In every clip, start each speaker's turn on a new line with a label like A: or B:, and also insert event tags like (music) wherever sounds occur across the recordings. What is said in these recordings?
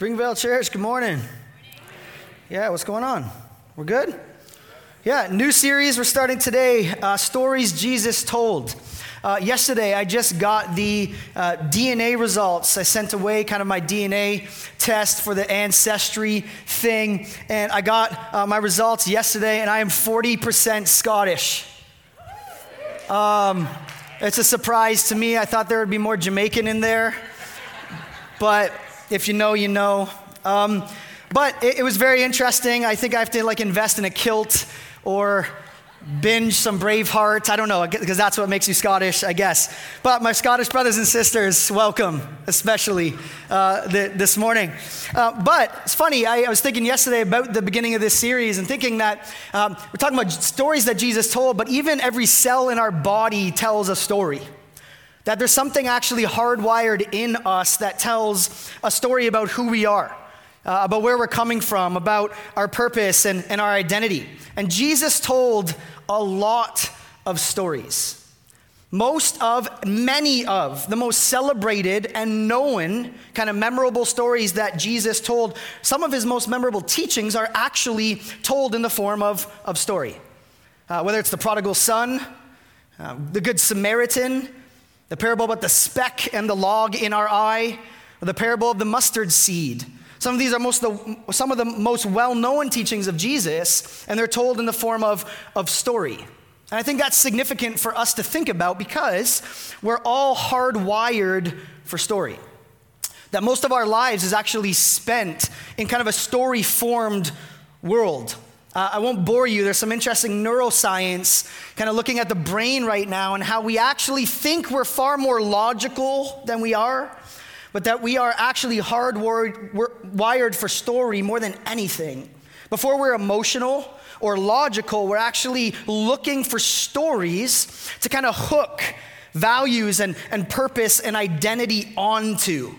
A: Springvale Church, good morning. Yeah, what's going on? We're good? Yeah, new series we're starting today uh, Stories Jesus Told. Uh, yesterday, I just got the uh, DNA results. I sent away kind of my DNA test for the ancestry thing, and I got uh, my results yesterday, and I am 40% Scottish. Um, it's a surprise to me. I thought there would be more Jamaican in there, but if you know, you know. Um, but it, it, was very interesting. I think I have to like invest in a kilt or binge some Braveheart. I don't know, because that's what makes you Scottish, I guess. But my Scottish brothers and sisters, welcome, especially uh, the, this morning. Uh, but it's funny, I, I, was thinking yesterday about the beginning of this series and thinking that um, we're talking about stories that Jesus told, but even every cell in our body tells a story. That there's something actually hardwired in us that tells a story about who we are, uh, about where we're coming from, about our purpose and, and our identity. And Jesus told a lot of stories. Most of, many of the most celebrated and known kind of memorable stories that Jesus told, some of his most memorable teachings are actually told in the form of, of story. Uh, whether it's the prodigal son, uh, the Good Samaritan, the parable about the speck and the log in our eye, the parable of the mustard seed. Some of these are most the, some of the most well known teachings of Jesus, and they're told in the form of, of story. And I think that's significant for us to think about because we're all hardwired for story. That most of our lives is actually spent in kind of a story formed world. Uh, I won't bore you. There's some interesting neuroscience kind of looking at the brain right now and how we actually think we're far more logical than we are, but that we are actually hardwired for story more than anything. Before we're emotional or logical, we're actually looking for stories to kind of hook values and, and purpose and identity onto.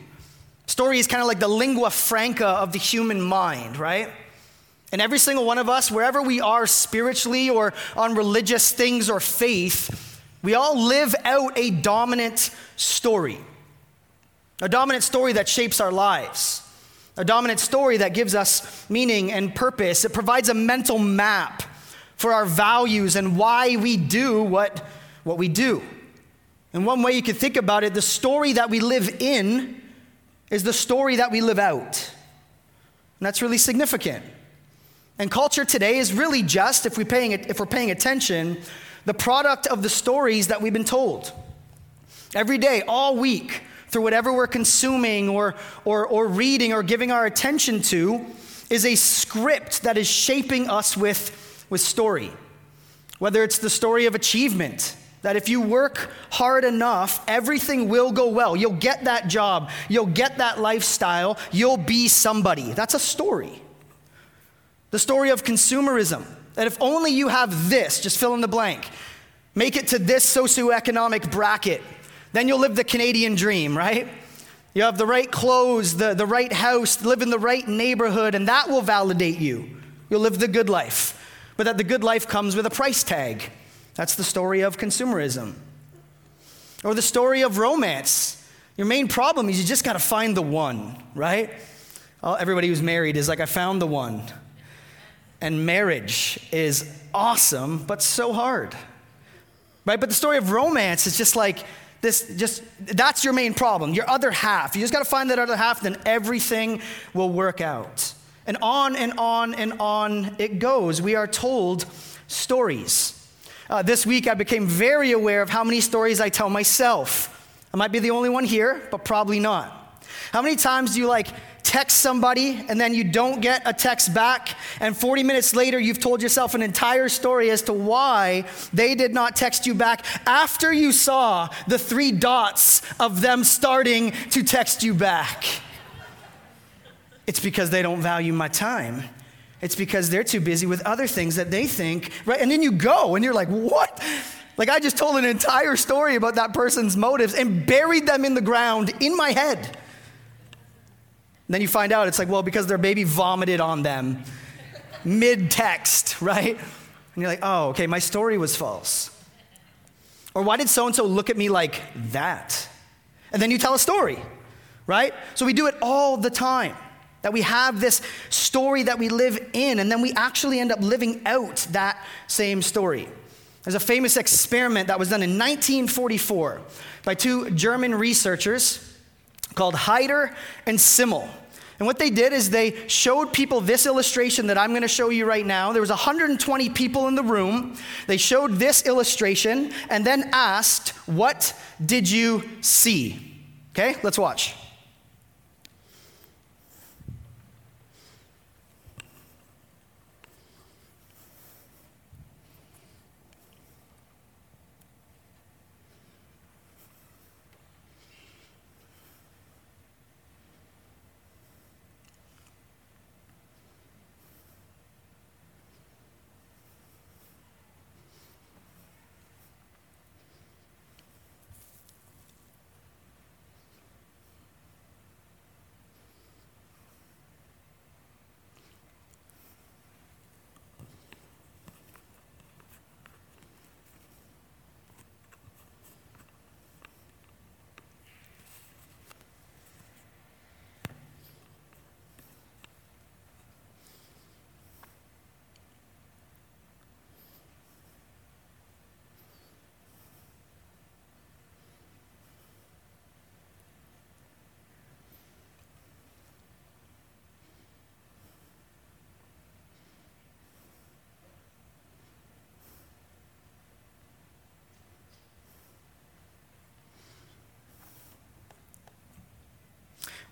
A: Story is kind of like the lingua franca of the human mind, right? And every single one of us, wherever we are spiritually or on religious things or faith, we all live out a dominant story. A dominant story that shapes our lives. A dominant story that gives us meaning and purpose. It provides a mental map for our values and why we do what, what we do. And one way you could think about it, the story that we live in is the story that we live out. And that's really significant. And culture today is really just, if, we paying, if we're paying attention, the product of the stories that we've been told. Every day, all week, through whatever we're consuming or, or, or reading or giving our attention to, is a script that is shaping us with, with story. Whether it's the story of achievement, that if you work hard enough, everything will go well. You'll get that job, you'll get that lifestyle, you'll be somebody. That's a story. The story of consumerism, that if only you have this, just fill in the blank, make it to this socioeconomic bracket, then you'll live the Canadian dream, right? You have the right clothes, the, the right house, live in the right neighborhood, and that will validate you. You'll live the good life. But that the good life comes with a price tag. That's the story of consumerism. Or the story of romance. Your main problem is you just got to find the one, right? Everybody who's married is like, I found the one and marriage is awesome, but so hard. Right? But the story of romance is just like this, just that's your main problem, your other half. You just got to find that other half, then everything will work out. And on and on and on it goes. We are told stories. Uh, this week, I became very aware of how many stories I tell myself. I might be the only one here, but probably not. How many times do you like text somebody and then you don't get a text back, and 40 minutes later, you've told yourself an entire story as to why they did not text you back after you saw the three dots of them starting to text you back? It's because they don't value my time. It's because they're too busy with other things that they think, right? And then you go and you're like, what? Like, I just told an entire story about that person's motives and buried them in the ground in my head. And then you find out it's like, well, because their baby vomited on them mid text, (laughs) right? And you're like, oh, okay, my story was false. Or why did so and so look at me like that? And then you tell a story, right? So we do it all the time. That we have this story that we live in, and then we actually end up living out that same story. There's a famous experiment that was done in 1944 by two German researchers called Heider and Simmel. And what they did is they showed people this illustration that I'm going to show you right now. There was 120 people in the room. They showed this illustration and then asked, "What did you see?" Okay? Let's watch.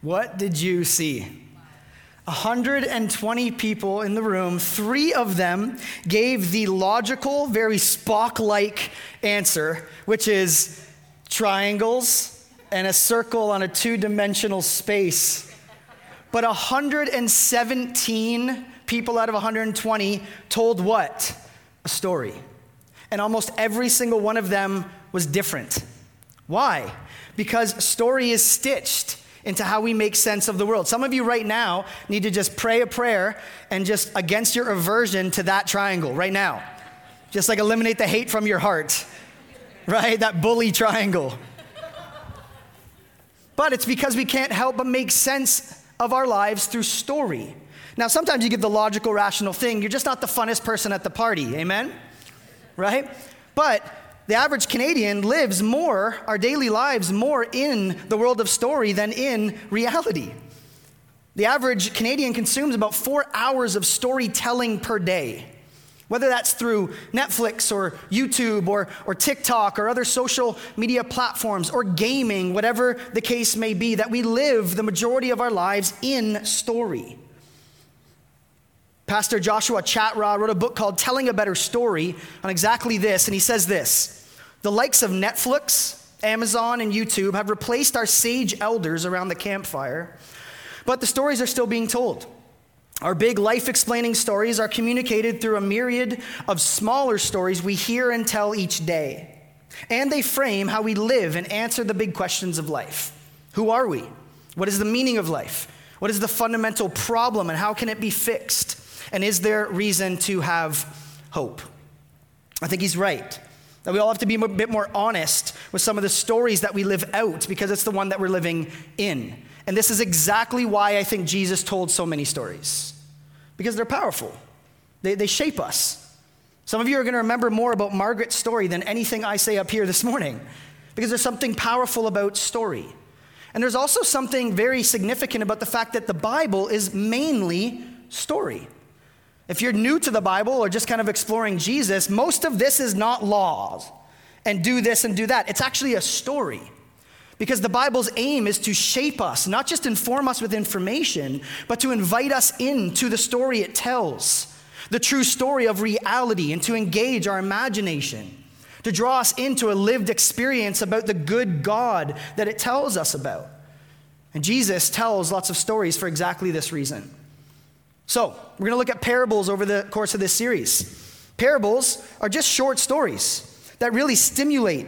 A: What did you see? 120 people in the room, three of them gave the logical, very Spock like answer, which is triangles and a circle on a two dimensional space. But 117 people out of 120 told what? A story. And almost every single one of them was different. Why? Because story is stitched into how we make sense of the world. Some of you right now need to just pray a prayer and just against your aversion to that triangle right now. Just like eliminate the hate from your heart, (laughs) right? That bully triangle. But it's because we can't help but make sense of our lives through story. Now, sometimes you get the logical, rational thing. You're just not the funnest person at the party. Amen? Right? But the average Canadian lives more, our daily lives, more in the world of story than in reality. The average Canadian consumes about four hours of storytelling per day. Whether that's through Netflix or YouTube or, or TikTok or other social media platforms or gaming, whatever the case may be, that we live the majority of our lives in story. Pastor Joshua Chatraw wrote a book called Telling a Better Story on exactly this, and he says this the likes of Netflix, Amazon, and YouTube have replaced our sage elders around the campfire, but the stories are still being told. Our big life explaining stories are communicated through a myriad of smaller stories we hear and tell each day. And they frame how we live and answer the big questions of life. Who are we? What is the meaning of life? What is the fundamental problem and how can it be fixed? And is there reason to have hope? I think he's right. That we all have to be a bit more honest with some of the stories that we live out because it's the one that we're living in. And this is exactly why I think Jesus told so many stories because they're powerful, they, they shape us. Some of you are going to remember more about Margaret's story than anything I say up here this morning because there's something powerful about story. And there's also something very significant about the fact that the Bible is mainly story. If you're new to the Bible or just kind of exploring Jesus, most of this is not laws and do this and do that. It's actually a story. Because the Bible's aim is to shape us, not just inform us with information, but to invite us into the story it tells, the true story of reality, and to engage our imagination, to draw us into a lived experience about the good God that it tells us about. And Jesus tells lots of stories for exactly this reason. So, we're going to look at parables over the course of this series. Parables are just short stories that really stimulate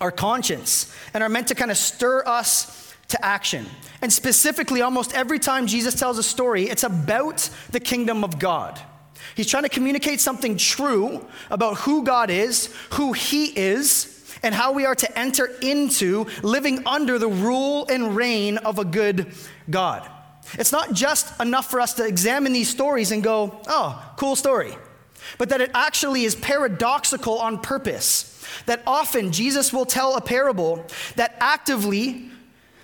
A: our conscience and are meant to kind of stir us to action. And specifically, almost every time Jesus tells a story, it's about the kingdom of God. He's trying to communicate something true about who God is, who He is, and how we are to enter into living under the rule and reign of a good God. It's not just enough for us to examine these stories and go, oh, cool story, but that it actually is paradoxical on purpose. That often Jesus will tell a parable that actively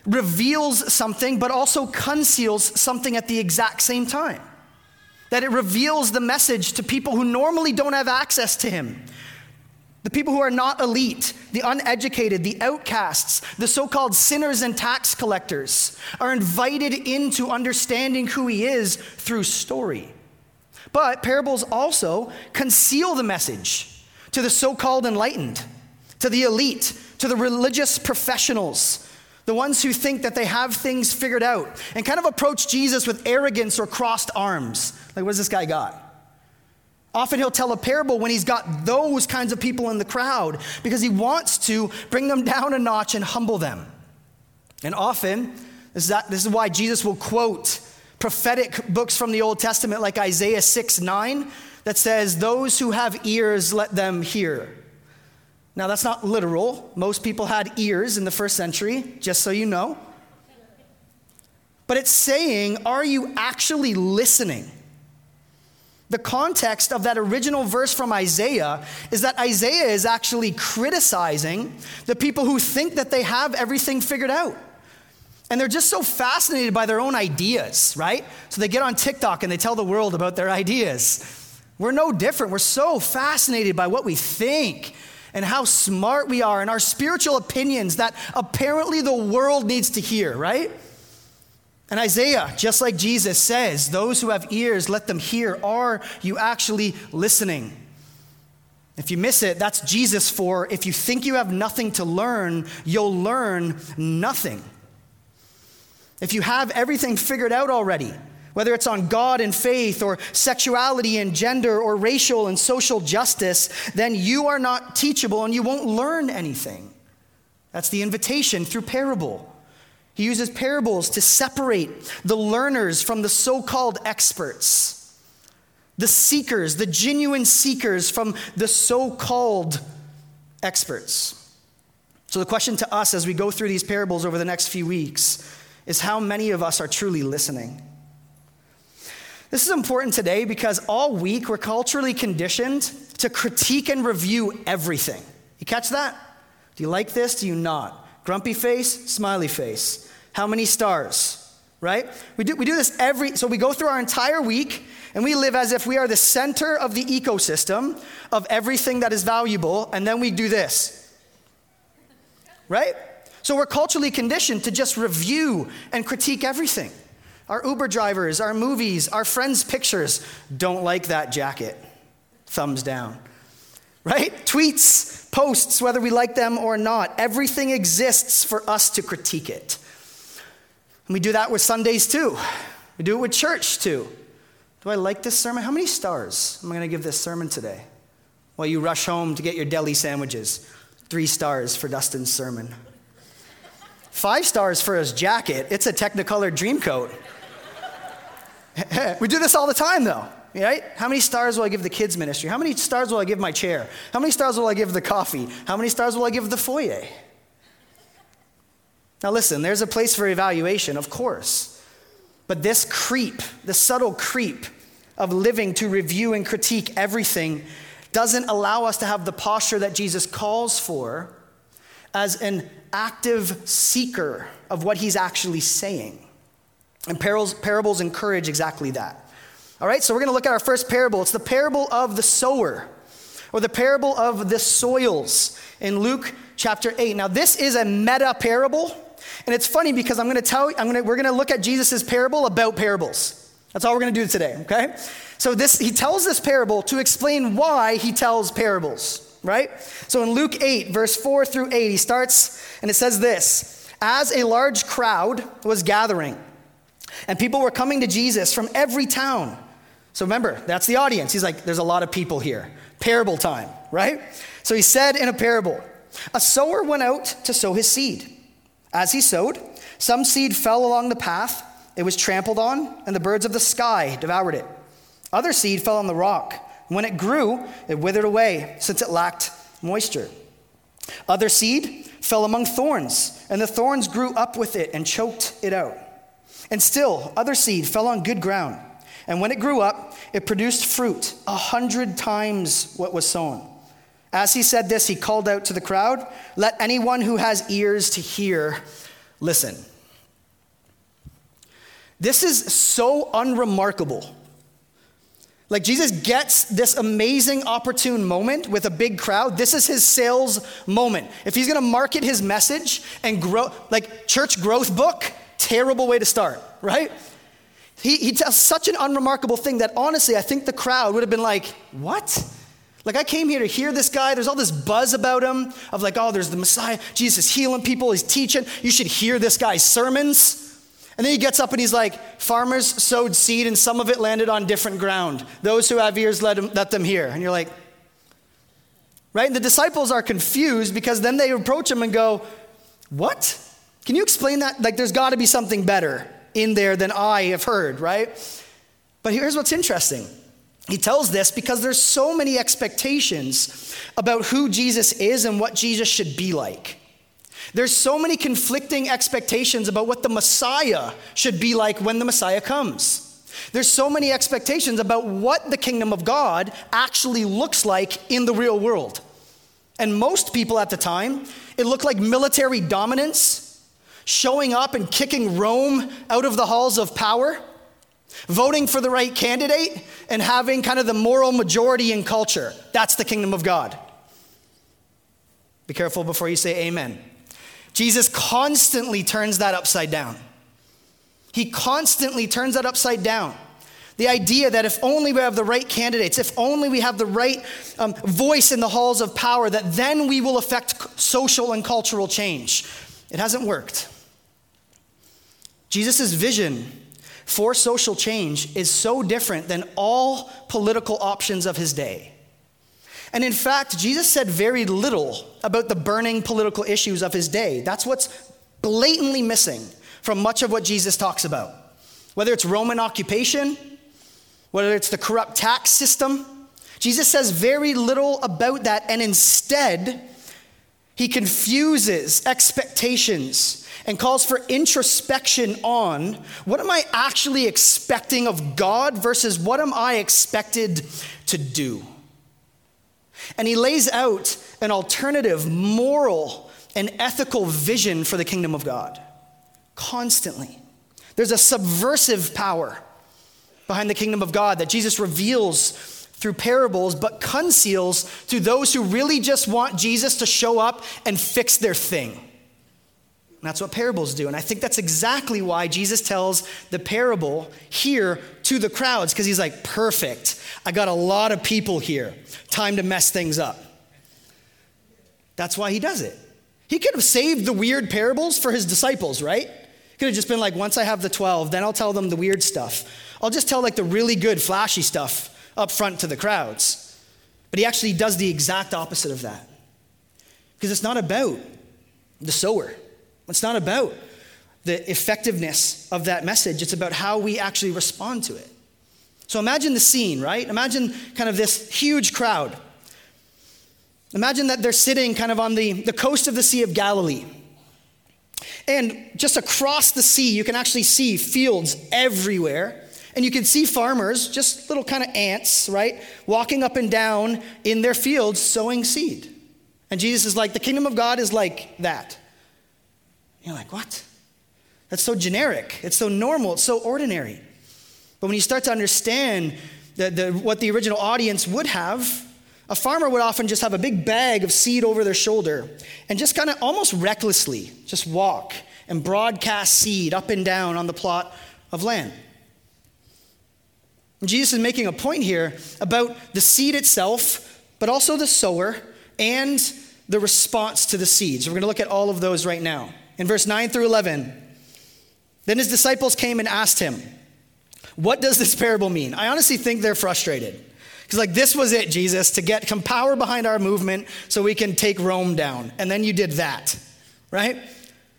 A: reveals something, but also conceals something at the exact same time. That it reveals the message to people who normally don't have access to him. The people who are not elite, the uneducated, the outcasts, the so called sinners and tax collectors are invited into understanding who he is through story. But parables also conceal the message to the so called enlightened, to the elite, to the religious professionals, the ones who think that they have things figured out and kind of approach Jesus with arrogance or crossed arms. Like, what does this guy got? Often he'll tell a parable when he's got those kinds of people in the crowd because he wants to bring them (laughs) down a notch and humble them. And often, this is, that, this is why Jesus will quote prophetic books from the Old Testament like Isaiah 6 9 that says, Those who have ears, let them hear. Now, that's not literal. Most people had ears in the first century, just so you know. But it's saying, Are you actually listening? The context of that original verse from Isaiah is that Isaiah is actually criticizing the people who think that they have everything figured out. And they're just so fascinated by their own ideas, right? So they get on TikTok and they tell the world about their ideas. We're no different. We're so fascinated by what we think and how smart we are and our spiritual opinions that apparently the world needs to hear, right? And Isaiah, just like Jesus says, those who have ears, let them hear. Are you actually listening? If you miss it, that's Jesus for if you think you have nothing to learn, you'll learn nothing. If you have everything figured out already, whether it's on God and faith or sexuality and gender or racial and social justice, then you are not teachable and you won't learn anything. That's the invitation through parable. He uses parables to separate the learners from the so called experts, the seekers, the genuine seekers from the so called experts. So, the question to us as we go through these parables over the next few weeks is how many of us are truly listening? This is important today because all week we're culturally conditioned to critique and review everything. You catch that? Do you like this? Do you not? Grumpy face, smiley face. How many stars? Right? We do, we do this every, so we go through our entire week and we live as if we are the center of the ecosystem of everything that is valuable, and then we do this. Right? So we're culturally conditioned to just review and critique everything. Our Uber drivers, our movies, our friends' pictures don't like that jacket. Thumbs down. Right? Tweets, posts, whether we like them or not. Everything exists for us to critique it. And we do that with Sundays too. We do it with church too. Do I like this sermon? How many stars am I going to give this sermon today? While you rush home to get your deli sandwiches. Three stars for Dustin's sermon. Five stars for his jacket. It's a Technicolor dream coat. (laughs) we do this all the time though. Right? How many stars will I give the kids' ministry? How many stars will I give my chair? How many stars will I give the coffee? How many stars will I give the foyer? Now, listen, there's a place for evaluation, of course. But this creep, the subtle creep of living to review and critique everything, doesn't allow us to have the posture that Jesus calls for as an active seeker of what he's actually saying. And parables, parables encourage exactly that. All right, so we're going to look at our first parable. It's the parable of the sower, or the parable of the soils in Luke chapter 8. Now, this is a meta parable, and it's funny because I'm going to tell you, I'm going to, we're going to look at Jesus' parable about parables. That's all we're going to do today, okay? So this he tells this parable to explain why he tells parables, right? So in Luke 8, verse 4 through 8, he starts and it says this As a large crowd was gathering, and people were coming to Jesus from every town so remember, that's the audience. He's like, there's a lot of people here. Parable time, right? So he said in a parable, a sower went out to sow his seed. As he sowed, some seed fell along the path. It was trampled on, and the birds of the sky devoured it. Other seed fell on the rock. When it grew, it withered away, since it lacked moisture. Other seed fell among thorns, and the thorns grew up with it and choked it out. And still, other seed fell on good ground. And when it grew up, it produced fruit a hundred times what was sown. As he said this, he called out to the crowd, Let anyone who has ears to hear listen. This is so unremarkable. Like Jesus gets this amazing opportune moment with a big crowd. This is his sales moment. If he's to market his message and grow, like church growth book, terrible way to start, right? He, he tells such an unremarkable thing that honestly, I think the crowd would have been like, What? Like, I came here to hear this guy. There's all this buzz about him of like, oh, there's the Messiah. Jesus healing people. He's teaching. You should hear this guy's sermons. And then he gets up and he's like, farmers sowed seed and some of it landed on different ground. Those who have ears, let them, let them hear. And you're like, right? And the disciples are confused because then they approach him and go, what? Can you explain that? Like, there's got to be something better in there than I have heard, right? But here's what's interesting. He tells this because there's so many expectations about who Jesus is and what Jesus should be like. There's so many conflicting expectations about what the Messiah should be like when the Messiah comes. There's so many expectations about what the kingdom of God actually looks like in the real world. And most people at the time, it looked like military dominance, showing up and kicking Rome out of the halls of power, voting for the right candidate, and having kind of the moral majority in culture. That's the kingdom of God. Be careful before you say amen. Jesus constantly turns that upside down. He constantly turns that upside down. The idea that if only we have the right candidates, if only we have the right um, voice in the halls of power, that then we will affect social and cultural change. It hasn't worked. Jesus' vision for social change is so different than all political options of his day. And in fact, Jesus said very little about the burning political issues of his day. That's what's blatantly missing from much of what Jesus talks about. Whether it's Roman occupation, whether it's the corrupt tax system, Jesus says very little about that, and instead, he confuses expectations and calls for introspection on what am I actually expecting of God versus what am I expected to do. And he lays out an alternative moral and ethical vision for the kingdom of God constantly. There's a subversive power behind the kingdom of God that Jesus reveals through parables, but conceals to those who really just want Jesus to show up and fix their thing. And that's what parables do. And I think that's exactly why Jesus tells the parable here to the crowds, because he's like, perfect. I got a lot of people here. Time to mess things up. That's why he does it. He could have saved the weird parables for his disciples, right? Could have just been like, once I have the 12, then I'll tell them the weird stuff. I'll just tell like the really good, flashy stuff up front to the crowds. But he actually does the exact opposite of that. Because it's not about the sower. It's not about the effectiveness of that message, it's about how we actually respond to it. So imagine the scene, right? Imagine kind of this huge crowd. Imagine that they're sitting kind of on the, the coast of the Sea of Galilee. And just across the sea, you can actually see fields everywhere. And you can see farmers, just little kind of ants, right, walking up and down in their fields sowing seed. And Jesus is like, the kingdom of God is like that. You're like, what? That's so generic. It's so normal. It's so ordinary. But when you start to understand the, the, what the original audience would have, a farmer would often just have a big bag of seed over their shoulder and just kind of almost recklessly just walk and broadcast seed up and down on the plot of land. Jesus is making a point here about the seed itself, but also the sower and the response to the seeds. We're going to look at all of those right now in verse 9 through 11. Then his disciples came and asked him, What does this parable mean? I honestly think they're frustrated. Because, like, this was it, Jesus, to get some power behind our movement so we can take Rome down. And then you did that, right?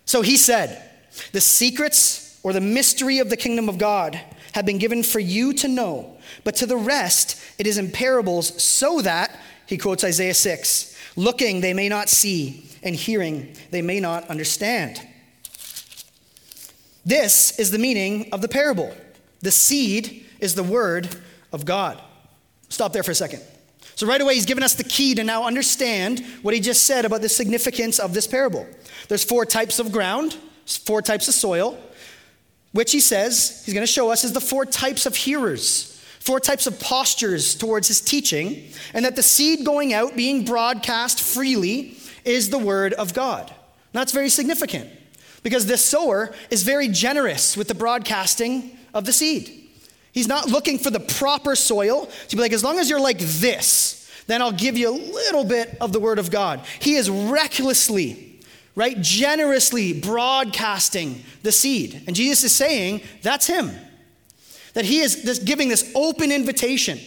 A: So he said, The secrets or the mystery of the kingdom of God have been given for you to know, but to the rest it is in parables, so that, he quotes Isaiah 6, looking they may not see and hearing they may not understand. This is the meaning of the parable. The seed is the word of God. Stop there for a second. So, right away, he's given us the key to now understand what he just said about the significance of this parable. There's four types of ground, four types of soil, which he says he's going to show us is the four types of hearers, four types of postures towards his teaching, and that the seed going out, being broadcast freely, is the word of God. And that's very significant because this sower is very generous with the broadcasting of the seed. He's not looking for the proper soil to be like, as long as you're like this, then I'll give you a little bit of the word of God. He is recklessly, right, generously broadcasting the seed. And Jesus is saying, that's him. That he is giving this open invitation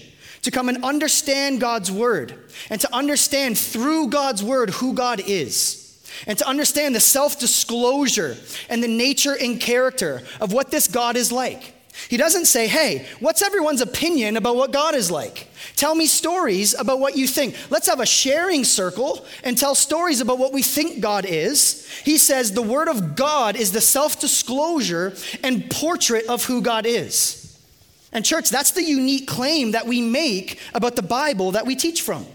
A: to come and understand God's word and to understand through God's word who God is and to understand the self disclosure and the nature and character of what this God is like. He doesn't say, hey, what's everyone's opinion about what God is like? Tell me stories about what you think. Let's have a sharing circle and tell stories about what we think God is. He says the Word of God is the self disclosure and portrait of who God is. And, church, that's the unique claim that we make about the Bible that we teach from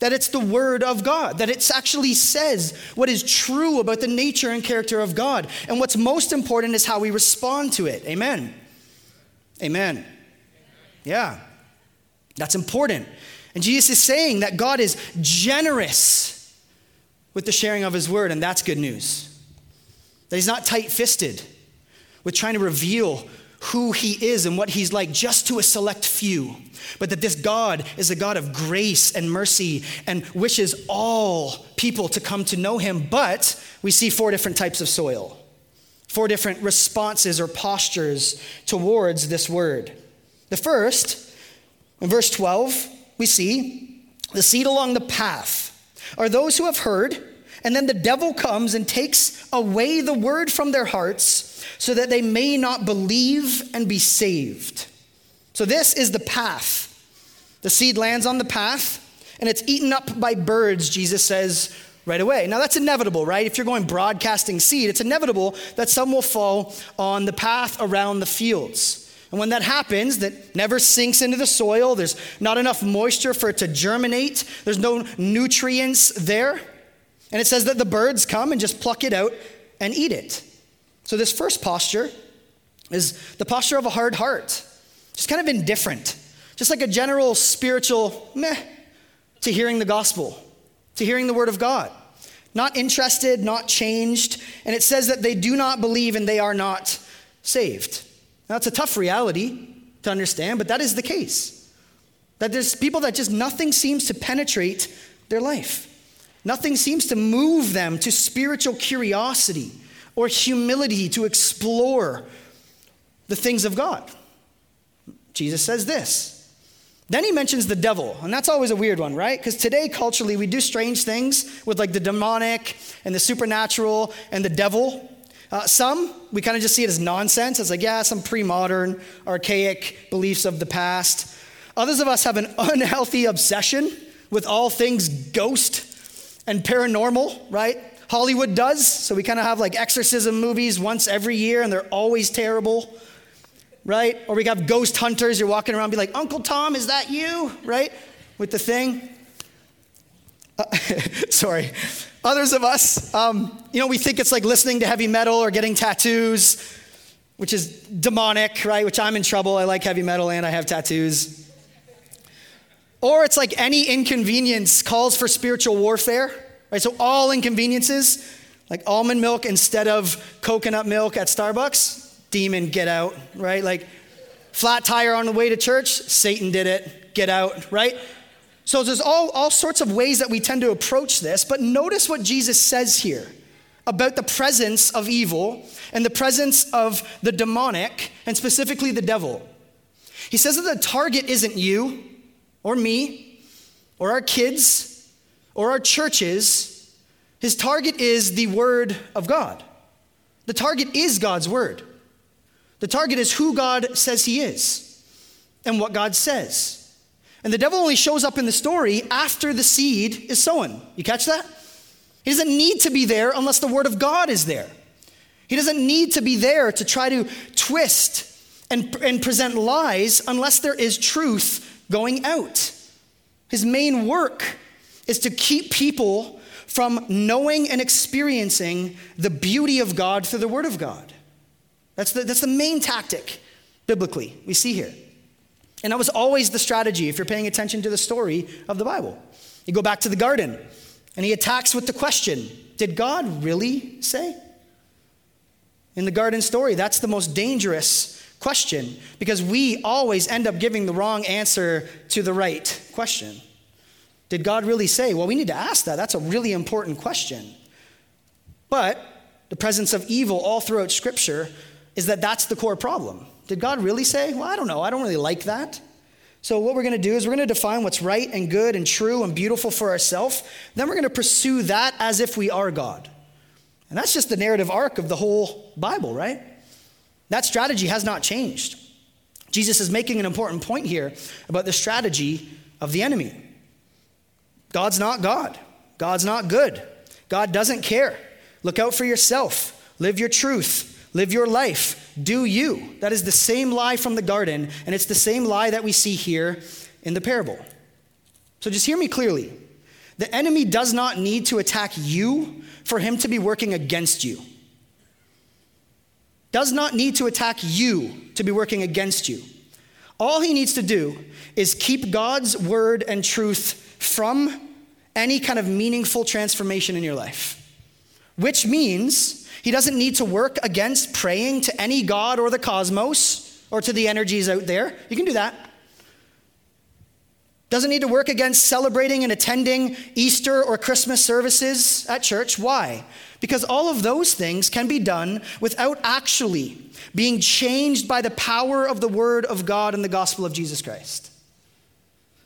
A: that it's the Word of God, that it actually says what is true about the nature and character of God. And what's most important is how we respond to it. Amen. Amen. Yeah, that's important. And Jesus is saying that God is generous with the sharing of His Word, and that's good news. That He's not tight fisted with trying to reveal who he is and what he's like just to a select few, but that this God is a God of grace and mercy and wishes all people to come to know him. But we see four different types of soil, four different responses or postures towards this word. The first, in verse 12, we see the seed along the path are those who have heard, and then the devil comes and takes away the word from their hearts so that they may not believe and be saved. So, this is the path. The seed lands on the path and it's eaten up by birds, Jesus says right away. Now, that's inevitable, right? If you're going broadcasting seed, it's inevitable that some will fall on the path around the fields. And when that happens, that never sinks into the soil, there's not enough moisture for it to germinate, there's no nutrients there. And it says that the birds come and just pluck it out and eat it. So, this first posture is the posture of a hard heart, just kind of indifferent, just like a general spiritual meh to hearing the gospel, to hearing the word of God. Not interested, not changed. And it says that they do not believe and they are not saved. Now, it's a tough reality to understand, but that is the case. That there's people that just nothing seems to penetrate their life. Nothing seems to move them to spiritual curiosity or humility to explore the things of God. Jesus says this. Then he mentions the devil, and that's always a weird one, right? Because today, culturally, we do strange things with like the demonic and the supernatural and the devil. Uh, some, we kind of just see it as nonsense. It's like, yeah, some pre modern, archaic beliefs of the past. Others of us have an (laughs) unhealthy obsession with all things ghost and paranormal, right? Hollywood does. So we kind of have like exorcism movies once every year, and they're always terrible, right? Or we have ghost hunters. You're walking around, be like, Uncle Tom, is that you? Right? With the thing. Uh, (laughs) sorry. Others of us, um, you know, we think it's like listening to heavy metal or getting tattoos, which is demonic, right? Which I'm in trouble. I like heavy metal and I have tattoos. Or it's like any inconvenience calls for spiritual warfare. Right? So all inconveniences, like almond milk instead of coconut milk at Starbucks, demon, get out, right? Like flat tire on the way to church, Satan did it, get out, right? So there's all, all sorts of ways that we tend to approach this, but notice what Jesus says here about the presence of evil and the presence of the demonic, and specifically the devil. He says that the target isn't you or me or our kids or our churches, his target is the Word of God. The target is God's Word. The target is who God says He is and what God says. And the devil only shows up in the story after the seed is sown. You catch that? He doesn't need to be there unless the Word of God is there. He doesn't need to be there to try to twist and, and present lies unless there is truth going out. His main work is to keep people from knowing and experiencing the beauty of God through the Word of God. That's the, that's the main tactic biblically we see here. And that was always the strategy if you're paying attention to the story of the Bible. You go back to the garden, and he attacks with the question Did God really say? In the garden story, that's the most dangerous question because we always end up giving the wrong answer to the right question. Did God really say? Well, we need to ask that. That's a really important question. But the presence of evil all throughout Scripture is that that's the core problem. Did God really say? Well, I don't know. I don't really like that. So, what we're going to do is we're going to define what's right and good and true and beautiful for ourselves. Then we're going to pursue that as if we are God. And that's just the narrative arc of the whole Bible, right? That strategy has not changed. Jesus is making an important point here about the strategy of the enemy. God's not God. God's not good. God doesn't care. Look out for yourself. Live your truth. Live your life. Do you. That is the same lie from the garden, and it's the same lie that we see here in the parable. So just hear me clearly. The enemy does not need to attack you for him to be working against you. Does not need to attack you to be working against you. All he needs to do is keep God's word and truth from any kind of meaningful transformation in your life. Which means he doesn't need to work against praying to any God or the cosmos or to the energies out there. You can do that. Doesn't need to work against celebrating and attending Easter or Christmas services at church. Why? Because all of those things can be done without actually being changed by the power of the Word of God and the gospel of Jesus Christ.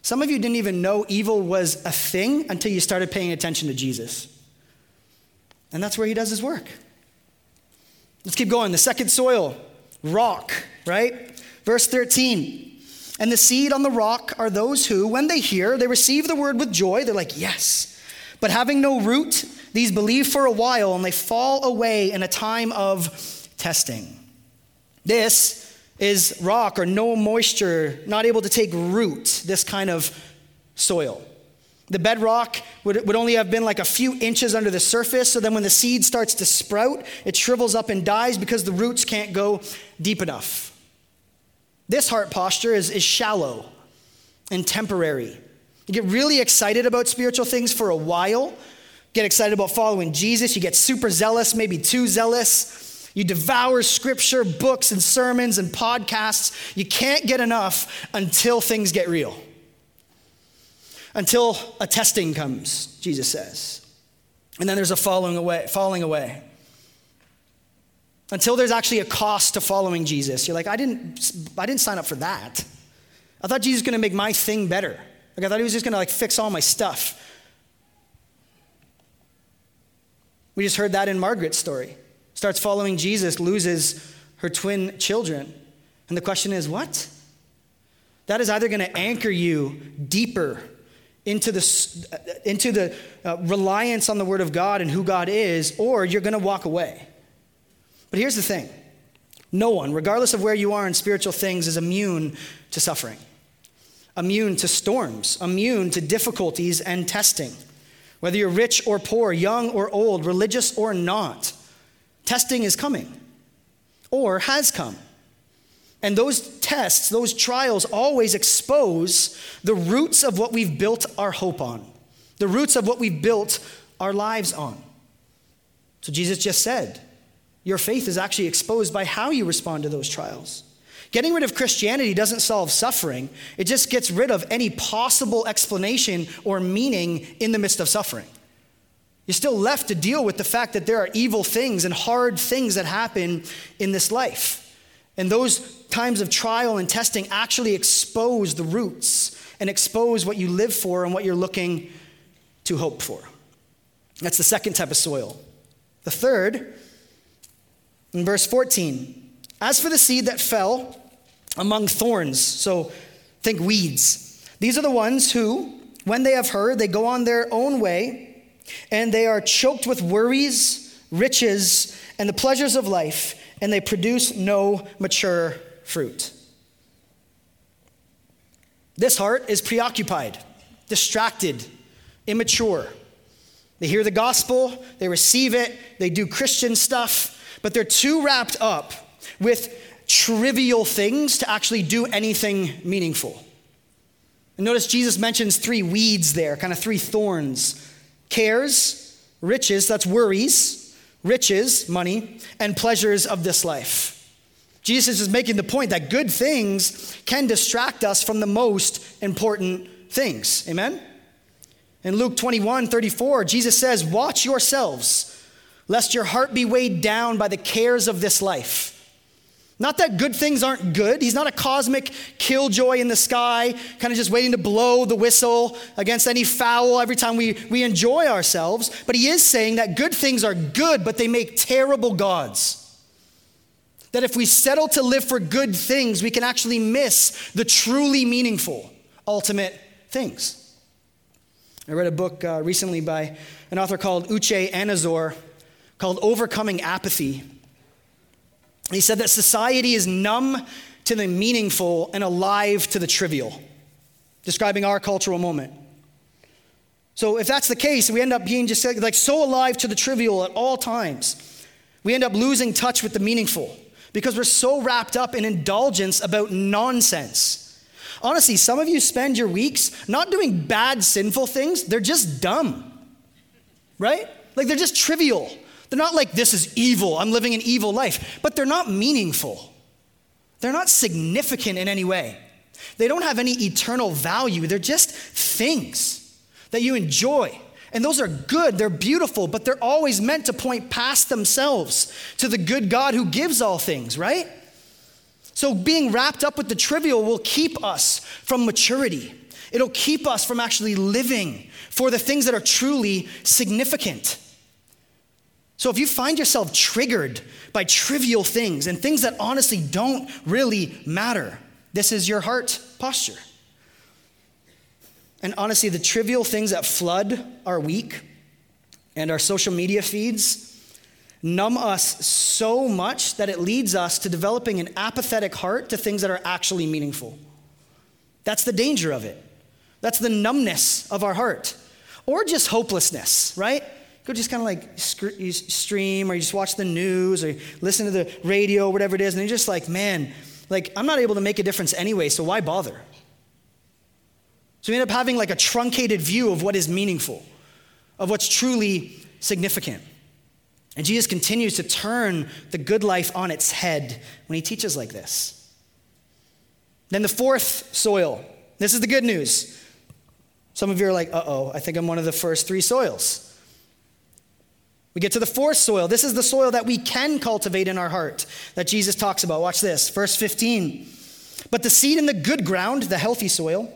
A: Some of you didn't even know evil was a thing until you started paying attention to Jesus. And that's where he does his work. Let's keep going. The second soil, rock, right? Verse 13. And the seed on the rock are those who, when they hear, they receive the word with joy. They're like, yes. But having no root, these believe for a while and they fall away in a time of testing. This is rock or no moisture, not able to take root, this kind of soil. The bedrock would, would only have been like a few inches under the surface, so then when the seed starts to sprout, it shrivels up and dies because the roots can't go deep enough. This heart posture is, is shallow and temporary. You get really excited about spiritual things for a while, get excited about following Jesus, you get super zealous, maybe too zealous. You devour scripture, books, and sermons and podcasts. You can't get enough until things get real. Until a testing comes, Jesus says. And then there's a falling away, falling away. Until there's actually a cost to following Jesus. You're like, I didn't, I didn't sign up for that. I thought Jesus was gonna make my thing better. Like I thought he was just gonna like fix all my stuff. We just heard that in Margaret's story starts following Jesus, loses her twin children. And the question is, what? That is either going to anchor you deeper into the, into the uh, reliance on the Word of God and who God is, or you're going to walk away. But here's the thing no one, regardless of where you are in spiritual things, is immune to suffering, immune to storms, immune to difficulties and testing. Whether you're rich or poor, young or old, religious or not, Testing is coming or has come. And those tests, those trials always expose the roots of what we've built our hope on, the roots of what we've built our lives on. So Jesus just said, Your faith is actually exposed by how you respond to those trials. Getting rid of Christianity doesn't solve suffering, it just gets rid of any possible explanation or meaning in the midst of suffering. You're still left to deal with the fact that there are evil things and hard things that happen in this life. And those times of trial and testing actually expose the roots and expose what you live for and what you're looking to hope for. That's the second type of soil. The third, in verse 14, as for the seed that fell among thorns, so think weeds, these are the ones who, when they have heard, they go on their own way and they are choked with worries, riches, and the pleasures of life, and they produce no mature fruit. This heart is preoccupied, distracted, immature. They hear the gospel, they receive it, they do Christian stuff, but they're too wrapped up with trivial things to actually do anything meaningful. And notice Jesus mentions three weeds there, kind of three thorns cares, riches, that's worries, riches, money, and pleasures of this life. Jesus is making the point that good things can distract us from the most important things. Amen? In Luke 21 34, Jesus says, Watch yourselves, lest your heart be weighed down by the cares of this life. Not that good things aren't good. He's not a cosmic killjoy in the sky, kind of just waiting to blow the whistle against any foul every time we, we enjoy ourselves. But he is saying that good things are good, but they make terrible gods. That if we settle to live for good things, we can actually miss the truly meaningful, ultimate things. I read a book uh, recently by an author called Uche Anizor called Overcoming Apathy. He said that society is numb to the meaningful and alive to the trivial, describing our cultural moment. So, if that's the case, we end up being just like so alive to the trivial at all times, we end up losing touch with the meaningful because we're so wrapped up in indulgence about nonsense. Honestly, some of you spend your weeks not doing bad, sinful things, they're just dumb, right? Like they're just trivial. They're not like, this is evil, I'm living an evil life, but they're not meaningful. They're not significant in any way. They don't have any eternal value. They're just things that you enjoy. And those are good, they're beautiful, but they're always meant to point past themselves to the good God who gives all things, right? So being wrapped up with the trivial will keep us from maturity. It'll keep us from actually living for the things that are truly significant. So if you find yourself triggered by trivial things and things that honestly don't really matter, this is your heart posture. And honestly, the trivial things that flood our week and our social media feeds numb us so much that it leads us to developing an apathetic heart to things that are actually meaningful. That's the danger of it. That's the numbness of our heart. Or just hopelessness, right? Go just kind of like stream or you just watch the news or listen to the radio, whatever it is, and you're just like, man, like I'm not able to make a difference anyway, so why bother? So we end up having like a truncated view of what is meaningful, of what's truly significant. And Jesus continues to turn the good life on its head when he teaches like this. Then the fourth soil. This is the good news. Some of you are like, uh oh, I think I'm one of the first three soils. We get to the fourth soil. This is the soil that we can cultivate in our heart that Jesus talks about. Watch this, verse 15. But the seed in the good ground, the healthy soil,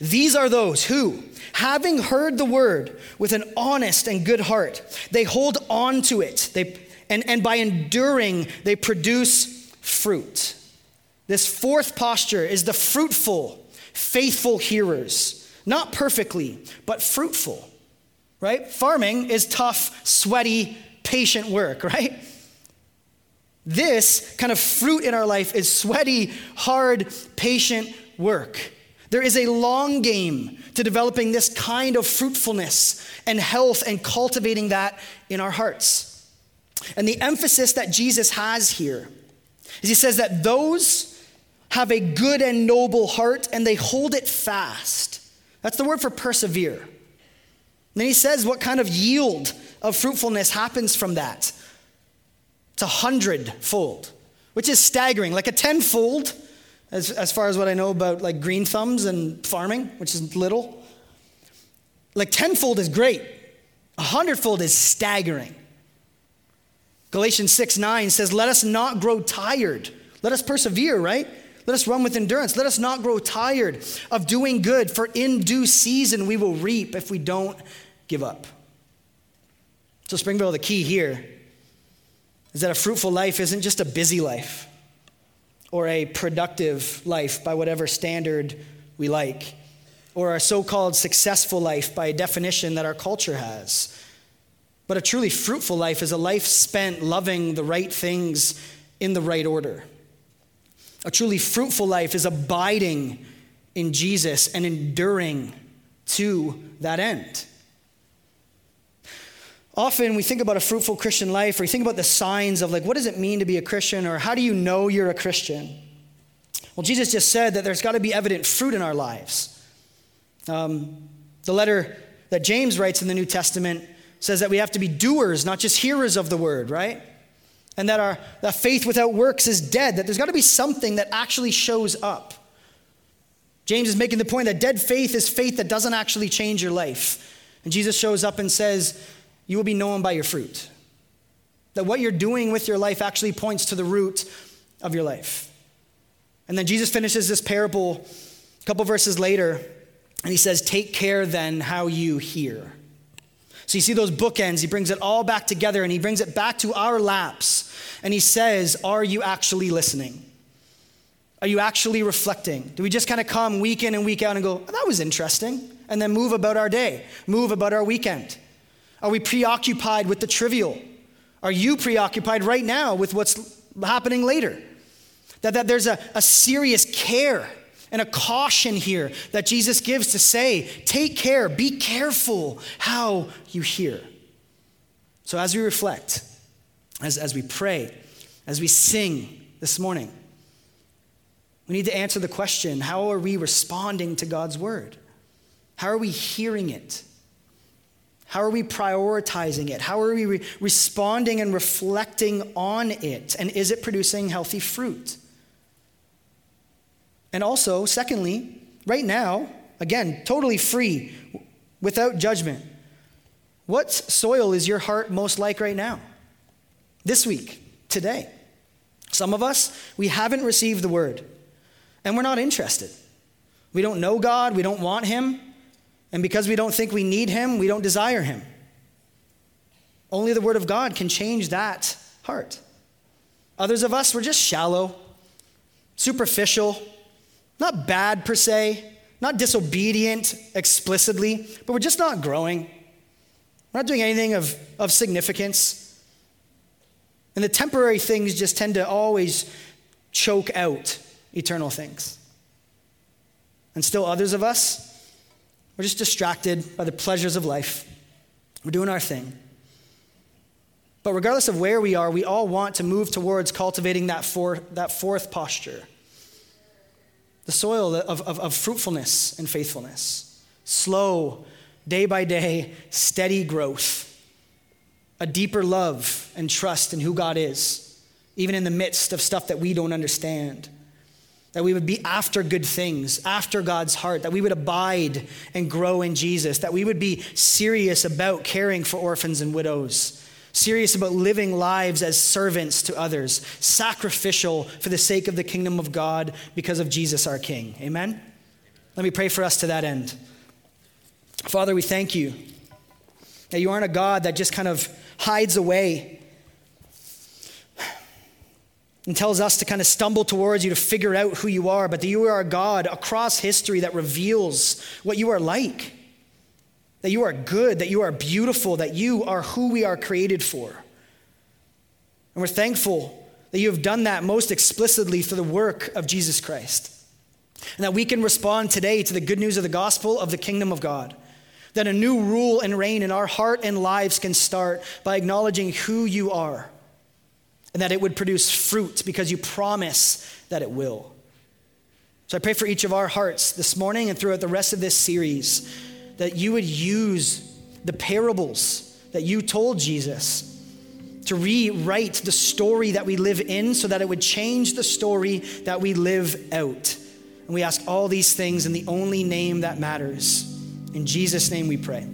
A: these are those who, having heard the word with an honest and good heart, they hold on to it. They, and, and by enduring, they produce fruit. This fourth posture is the fruitful, faithful hearers. Not perfectly, but fruitful, right? Farming is tough, sweaty, patient work, (laughs) right? This kind of fruit in our life is sweaty, hard, patient work. There is a long game to developing this kind of fruitfulness and health and cultivating that in our hearts. And the emphasis that Jesus has here is he says that those have a good and noble heart and they hold it fast. That's the word for persevere. Then he says what kind of yield of fruitfulness happens from that. It's a hundredfold, which is staggering. Like a tenfold as, as far as what I know about like green thumbs and farming, which is little. Like tenfold is great, a hundredfold is staggering. Galatians 6 9 says, Let us not grow tired. Let us persevere, right? Let us run with endurance. Let us not grow tired of doing good, for in due season we will reap if we don't give up. So, Springville, the key here is that a fruitful life isn't just a busy life or a productive life by whatever standard we like, or a so called successful life by a definition that our culture has. But a truly fruitful life is a life spent loving the right things in the right order. A truly fruitful life is abiding in Jesus and enduring to that end. Often we think about a fruitful Christian life or you think about the signs of like, what does it mean to be a Christian or how do you know you're a Christian? Well, Jesus just said that there's got to be evident fruit in our lives. Um, the letter that James writes in the New Testament says that we have to be doers, not just hearers of the word, right? And that our that faith without works is dead, that there's got to be something that actually shows up. James is making the point that dead faith is faith that doesn't actually change your life. And Jesus shows up and says, You will be known by your fruit. That what you're doing with your life actually points to the root of your life. And then Jesus finishes this parable a couple verses later, and he says, Take care then how you hear. So you see those bookends, he brings it all back together and he brings it back to our laps. And he says, Are you actually listening? Are you actually reflecting? Do we just kind of come week in and week out and go, oh, that was interesting, and then move about our day, move about our weekend? Are we preoccupied with the trivial? Are you preoccupied right now with what's happening later? That, that there's a, a serious care and a caution here that Jesus gives to say, take care, be careful how you hear. So as we reflect, as, as we pray, as we sing this morning, we need to answer the question how are we responding to God's word? How are we hearing it? How are we prioritizing it? How are we re- responding and reflecting on it? And is it producing healthy fruit? And also, secondly, right now, again, totally free, without judgment, what soil is your heart most like right now? This week, today. Some of us, we haven't received the word and we're not interested. We don't know God, we don't want Him, and because we don't think we need Him, we don't desire Him. Only the Word of God can change that heart. Others of us, we're just shallow, superficial, not bad per se, not disobedient explicitly, but we're just not growing. We're not doing anything of, of significance. And the temporary things just tend to always choke out eternal things. And still, others of us, we're just distracted by the pleasures of life. We're doing our thing. But regardless of where we are, we all want to move towards cultivating that, that fourth posture the soil of, of, of fruitfulness and faithfulness. Slow, day by day, steady growth. A deeper love and trust in who God is, even in the midst of stuff that we don't understand that we would be after good things, after God's heart, that we would abide and grow in Jesus, that we would be serious about caring for orphans and widows, serious about living lives as servants to others, sacrificial for the sake of the kingdom of God because of Jesus our King. Amen? Let me pray for us to that end. Father, we thank you that you aren't a God that just kind of hides away and tells us to kind of stumble towards you to figure out who you are, but that you are a God across history that reveals what you are like. That you are good, that you are beautiful, that you are who we are created for. And we're thankful that you have done that most explicitly through the work of Jesus Christ. And that we can respond today to the good news of the gospel of the kingdom of God. That a new rule and reign in our heart and lives can start by acknowledging who you are and that it would produce fruit because you promise that it will. So I pray for each of our hearts this morning and throughout the rest of this series that you would use the parables that you told Jesus to rewrite the story that we live in so that it would change the story that we live out. And we ask all these things in the only name that matters. In Jesus' name we pray.